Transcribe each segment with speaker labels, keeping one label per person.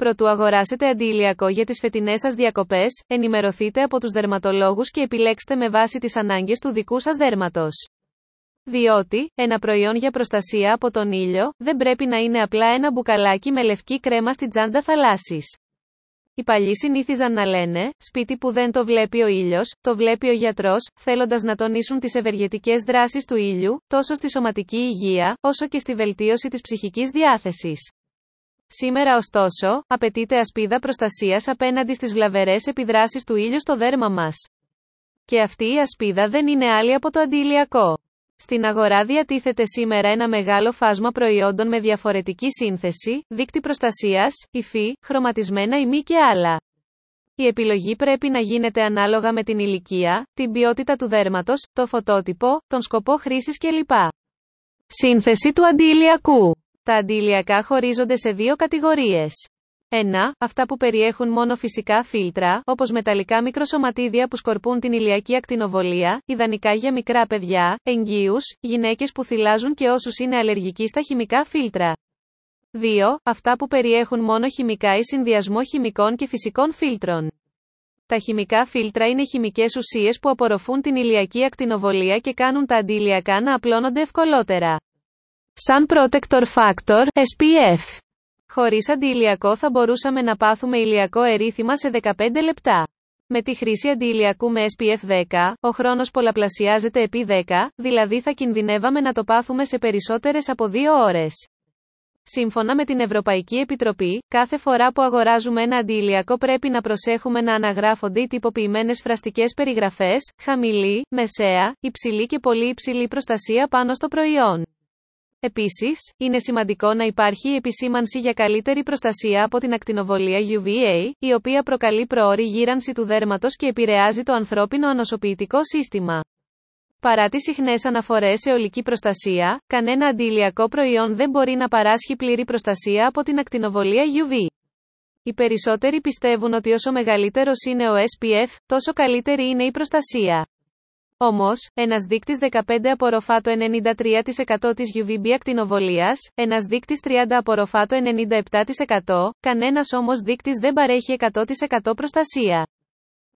Speaker 1: Προτού αγοράσετε αντιηλιακό για τις φετινές σας διακοπές, ενημερωθείτε από τους δερματολόγους και επιλέξτε με βάση τις ανάγκες του δικού σας δέρματος. Διότι, ένα προϊόν για προστασία από τον ήλιο, δεν πρέπει να είναι απλά ένα μπουκαλάκι με λευκή κρέμα στη τσάντα θαλάσσης. Οι παλιοί συνήθιζαν να λένε, σπίτι που δεν το βλέπει ο ήλιος, το βλέπει ο γιατρός, θέλοντας να τονίσουν τις ευεργετικές δράσεις του ήλιου, τόσο στη σωματική υγεία, όσο και στη βελτίωση της ψυχικής διάθεσης. Σήμερα ωστόσο, απαιτείται ασπίδα προστασίας απέναντι στις βλαβερές επιδράσεις του ήλιου στο δέρμα μας. Και αυτή η ασπίδα δεν είναι άλλη από το αντιλιακό. Στην αγορά διατίθεται σήμερα ένα μεγάλο φάσμα προϊόντων με διαφορετική σύνθεση, δίκτυ προστασίας, υφή, χρωματισμένα ημί και άλλα. Η επιλογή πρέπει να γίνεται ανάλογα με την ηλικία, την ποιότητα του δέρματος, το φωτότυπο, τον σκοπό χρήσης κλπ. Σύνθεση του αντιηλιακού. Τα αντιηλιακά χωρίζονται σε δύο κατηγορίες. 1. Αυτά που περιέχουν μόνο φυσικά φίλτρα, όπως μεταλλικά μικροσωματίδια που σκορπούν την ηλιακή ακτινοβολία, ιδανικά για μικρά παιδιά, εγγύους, γυναίκες που θυλάζουν και όσους είναι αλλεργικοί στα χημικά φίλτρα. 2. Αυτά που περιέχουν μόνο χημικά ή συνδυασμό χημικών και φυσικών φίλτρων. Τα χημικά φίλτρα είναι χημικές ουσίες που απορροφούν την ηλιακή ακτινοβολία και κάνουν τα αντιηλιακά να απλώνονται ευκολότερα. Σαν Protector Factor, SPF. Χωρίς αντιηλιακό θα μπορούσαμε να πάθουμε ηλιακό ερήθημα σε 15 λεπτά. Με τη χρήση αντιηλιακού με SPF 10, ο χρόνος πολλαπλασιάζεται επί 10, δηλαδή θα κινδυνεύαμε να το πάθουμε σε περισσότερες από 2 ώρες. Σύμφωνα με την Ευρωπαϊκή Επιτροπή, κάθε φορά που αγοράζουμε ένα αντιηλιακό πρέπει να προσέχουμε να αναγράφονται οι τυποποιημένες φραστικές περιγραφές, χαμηλή, μεσαία, υψηλή και πολύ υψηλή προστασία πάνω στο προϊόν. Επίσης, είναι σημαντικό να υπάρχει η επισήμανση για καλύτερη προστασία από την ακτινοβολία UVA, η οποία προκαλεί προώρη γύρανση του δέρματος και επηρεάζει το ανθρώπινο ανοσοποιητικό σύστημα. Παρά τις συχνές αναφορές σε ολική προστασία, κανένα αντιλιακό προϊόν δεν μπορεί να παράσχει πλήρη προστασία από την ακτινοβολία UV. Οι περισσότεροι πιστεύουν ότι όσο μεγαλύτερος είναι ο SPF, τόσο καλύτερη είναι η προστασία. Όμως, ένας δείκτης 15 απορροφά το 93% της UVB ακτινοβολίας, ένας δείκτης 30 απορροφά το 97%, κανένας όμως δείκτης δεν παρέχει 100% προστασία.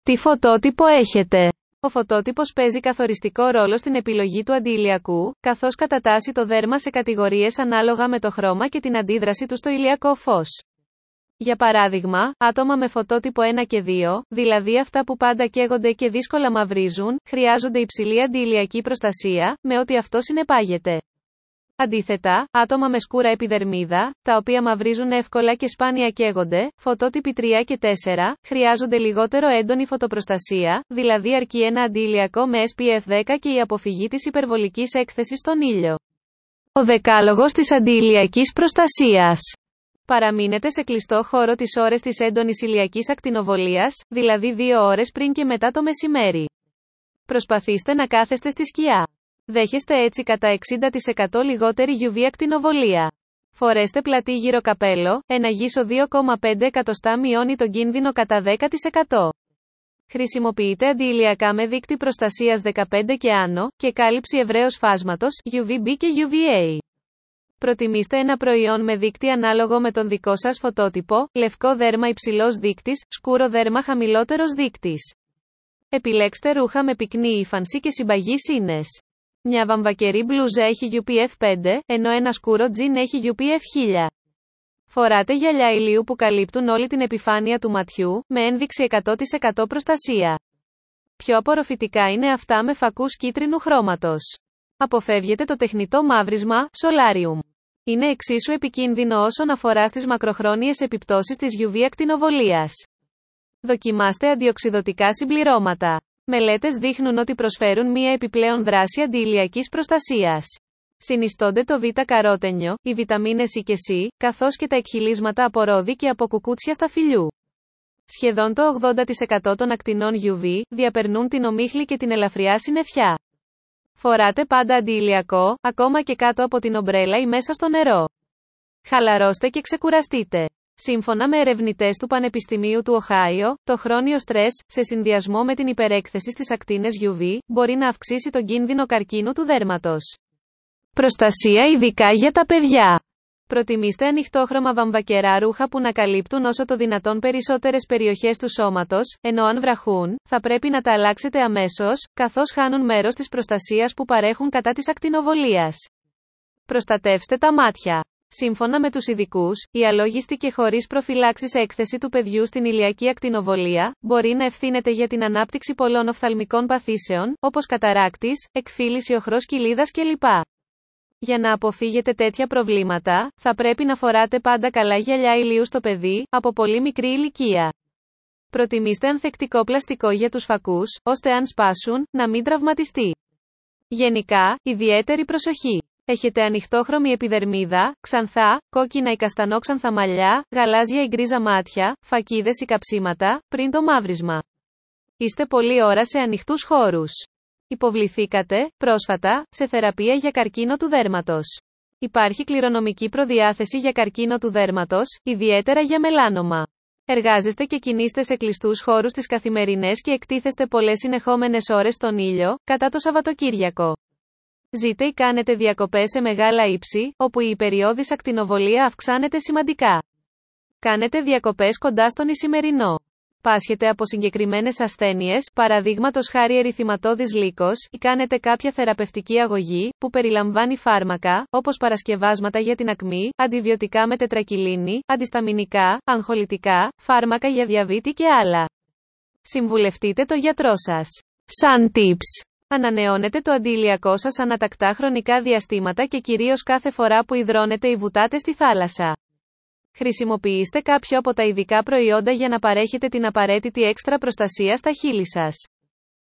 Speaker 1: Τι φωτότυπο έχετε; Ο φωτότυπος παίζει καθοριστικό ρόλο στην επιλογή του αντιηλιακού, καθώς κατατάσσει το δέρμα σε κατηγορίες ανάλογα με το χρώμα και την αντίδραση του στο ηλιακό φως. Για παράδειγμα, άτομα με φωτότυπο 1 και 2, δηλαδή αυτά που πάντα καίγονται και δύσκολα μαυρίζουν, χρειάζονται υψηλή αντιηλιακή προστασία, με ό,τι αυτό συνεπάγεται. Αντίθετα, άτομα με σκούρα επιδερμίδα, τα οποία μαυρίζουν εύκολα και σπάνια καίγονται, φωτότυποι 3 και 4, χρειάζονται λιγότερο έντονη φωτοπροστασία, δηλαδή αρκεί ένα αντιηλιακό με SPF 10 και η αποφυγή της υπερβολικής έκθεσης στον ήλιο. Ο δεκάλογος της αντιηλιακής προστασίας Παραμείνετε σε κλειστό χώρο τις ώρες της έντονης ηλιακής ακτινοβολίας, δηλαδή 2 ώρες πριν και μετά το μεσημέρι. Προσπαθήστε να κάθεστε στη σκιά. Δέχεστε έτσι κατά 60% λιγότερη UV ακτινοβολία. Φορέστε πλατή γύρω καπέλο, ένα γύσο 2,5 εκατοστά μειώνει τον κίνδυνο κατά 10%. Χρησιμοποιείτε αντιηλιακά με δίκτυ προστασίας 15 και άνω, και κάλυψη ευρέως φάσματος, UVB και UVA. Προτιμήστε ένα προϊόν με δείκτη ανάλογο με τον δικό σας φωτότυπο, λευκό δέρμα υψηλός δείκτης, σκούρο δέρμα χαμηλότερος δείκτης. Επιλέξτε ρούχα με πυκνή ύφανση και συμπαγή σύνες. Μια βαμβακερή μπλούζα έχει UPF 5, ενώ ένα σκούρο τζιν έχει UPF 1000. Φοράτε γυαλιά ηλίου που καλύπτουν όλη την επιφάνεια του ματιού, με ένδειξη 100% προστασία. Πιο απορροφητικά είναι αυτά με φακούς κίτρινου χρώματος. Αποφεύγετε το τεχνητό μαύρισμα, solarium. Είναι εξίσου επικίνδυνο όσον αφορά στις μακροχρόνιες επιπτώσεις της UV ακτινοβολίας. Δοκιμάστε αντιοξυδοτικά συμπληρώματα. Μελέτες δείχνουν ότι προσφέρουν μία επιπλέον δράση αντιηλιακής προστασίας. Συνιστώνται το β-καρότενιο, οι βιταμίνες E και C, καθώς και τα εκχυλίσματα από ρόδι και από κουκούτσια στα φιλιού. Σχεδόν το 80% των ακτινών UV διαπερνούν την ομίχλη και την ελαφριά συννεφιά. Φοράτε πάντα αντιηλιακό, ακόμα και κάτω από την ομπρέλα ή μέσα στο νερό. Χαλαρώστε και ξεκουραστείτε. Σύμφωνα με ερευνητές του Πανεπιστημίου του Οχάιο, το χρόνιο στρες, σε συνδυασμό με την υπερέκθεση στις ακτίνες UV, μπορεί να αυξήσει τον κίνδυνο καρκίνου του δέρματος. Προστασία ειδικά για τα παιδιά. Προτιμήστε ανοιχτόχρωμα βαμβακερά ρούχα που να καλύπτουν όσο το δυνατόν περισσότερες περιοχές του σώματος, ενώ αν βραχούν, θα πρέπει να τα αλλάξετε αμέσως, καθώς χάνουν μέρος της προστασίας που παρέχουν κατά της ακτινοβολίας. Προστατεύστε τα μάτια. Σύμφωνα με τους ειδικούς, η αλόγιστη και χωρίς προφυλάξεις έκθεση του παιδιού στην ηλιακή ακτινοβολία, μπορεί να ευθύνεται για την ανάπτυξη πολλών οφθαλμικών παθήσεων, όπως καταράκτης, εκφύλιση οχρός κοιλίδας κλπ. Για να αποφύγετε τέτοια προβλήματα, θα πρέπει να φοράτε πάντα καλά γυαλιά ηλίου στο παιδί, από πολύ μικρή ηλικία. Προτιμήστε ανθεκτικό πλαστικό για τους φακούς, ώστε αν σπάσουν, να μην τραυματιστεί. Γενικά, ιδιαίτερη προσοχή. Έχετε ανοιχτόχρωμη επιδερμίδα, ξανθά, κόκκινα ή καστανόξανθα μαλλιά, γαλάζια ή γκρίζα μάτια, φακίδες ή καψίματα, πριν το μαύρισμα. Είστε πολλή ώρα σε ανοιχτούς χώρους. Υποβληθήκατε, πρόσφατα, σε θεραπεία για καρκίνο του δέρματος. Υπάρχει κληρονομική προδιάθεση για καρκίνο του δέρματος, ιδιαίτερα για μελάνομα. Εργάζεστε και κινείστε σε κλειστούς χώρους τις καθημερινές και εκτίθεστε πολλές συνεχόμενες ώρες στον ήλιο, κατά το Σαββατοκύριακο. Ζείτε ή κάνετε διακοπές σε μεγάλα ύψη, όπου η περιόδης ακτινοβολία αυξάνεται σημαντικά. Κάνετε διακοπές κοντά στον Ισημερινό πάσχετε από συγκεκριμένες ασθένειες, παραδείγματος χάρη ερυθυματώδης λύκος, ή κάνετε κάποια θεραπευτική αγωγή, που περιλαμβάνει φάρμακα, όπως παρασκευάσματα για την ακμή, αντιβιωτικά με τετρακυλίνη, αντισταμινικά, αγχολητικά, φάρμακα για διαβήτη και άλλα. Συμβουλευτείτε το γιατρό σας. Σαν tips. Ανανεώνετε το αντίλιακό σας ανατακτά χρονικά διαστήματα και κυρίως κάθε φορά που υδρώνετε ή βουτάτες στη θάλασσα. Χρησιμοποιήστε κάποιο από τα ειδικά προϊόντα για να παρέχετε την απαραίτητη έξτρα προστασία στα χείλη σας.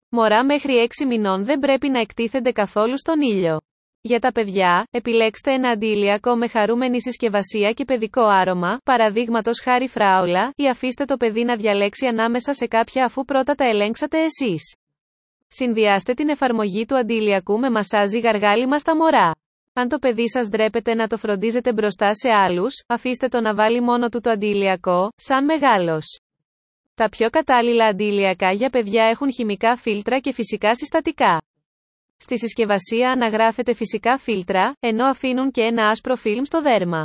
Speaker 1: Μωρά μέχρι 6 μηνών δεν πρέπει να εκτίθενται καθόλου στον ήλιο. Για τα παιδιά, επιλέξτε ένα αντίλιακο με χαρούμενη συσκευασία και παιδικό άρωμα, παραδείγματος χάρη φράουλα, ή αφήστε το παιδί να διαλέξει ανάμεσα σε κάποια αφού πρώτα τα ελέγξατε εσείς. Συνδυάστε την εφαρμογή του αντίλιακου με μασάζι γαργάλιμα στα μωρά. Αν το παιδί σας ντρέπεται να το φροντίζετε μπροστά σε άλλους, αφήστε το να βάλει μόνο του το αντίλιακο, σαν μεγάλος. Τα πιο κατάλληλα αντίλιακα για παιδιά έχουν χημικά φίλτρα και φυσικά συστατικά. Στη συσκευασία αναγράφεται φυσικά φίλτρα, ενώ αφήνουν και ένα άσπρο φιλμ στο δέρμα.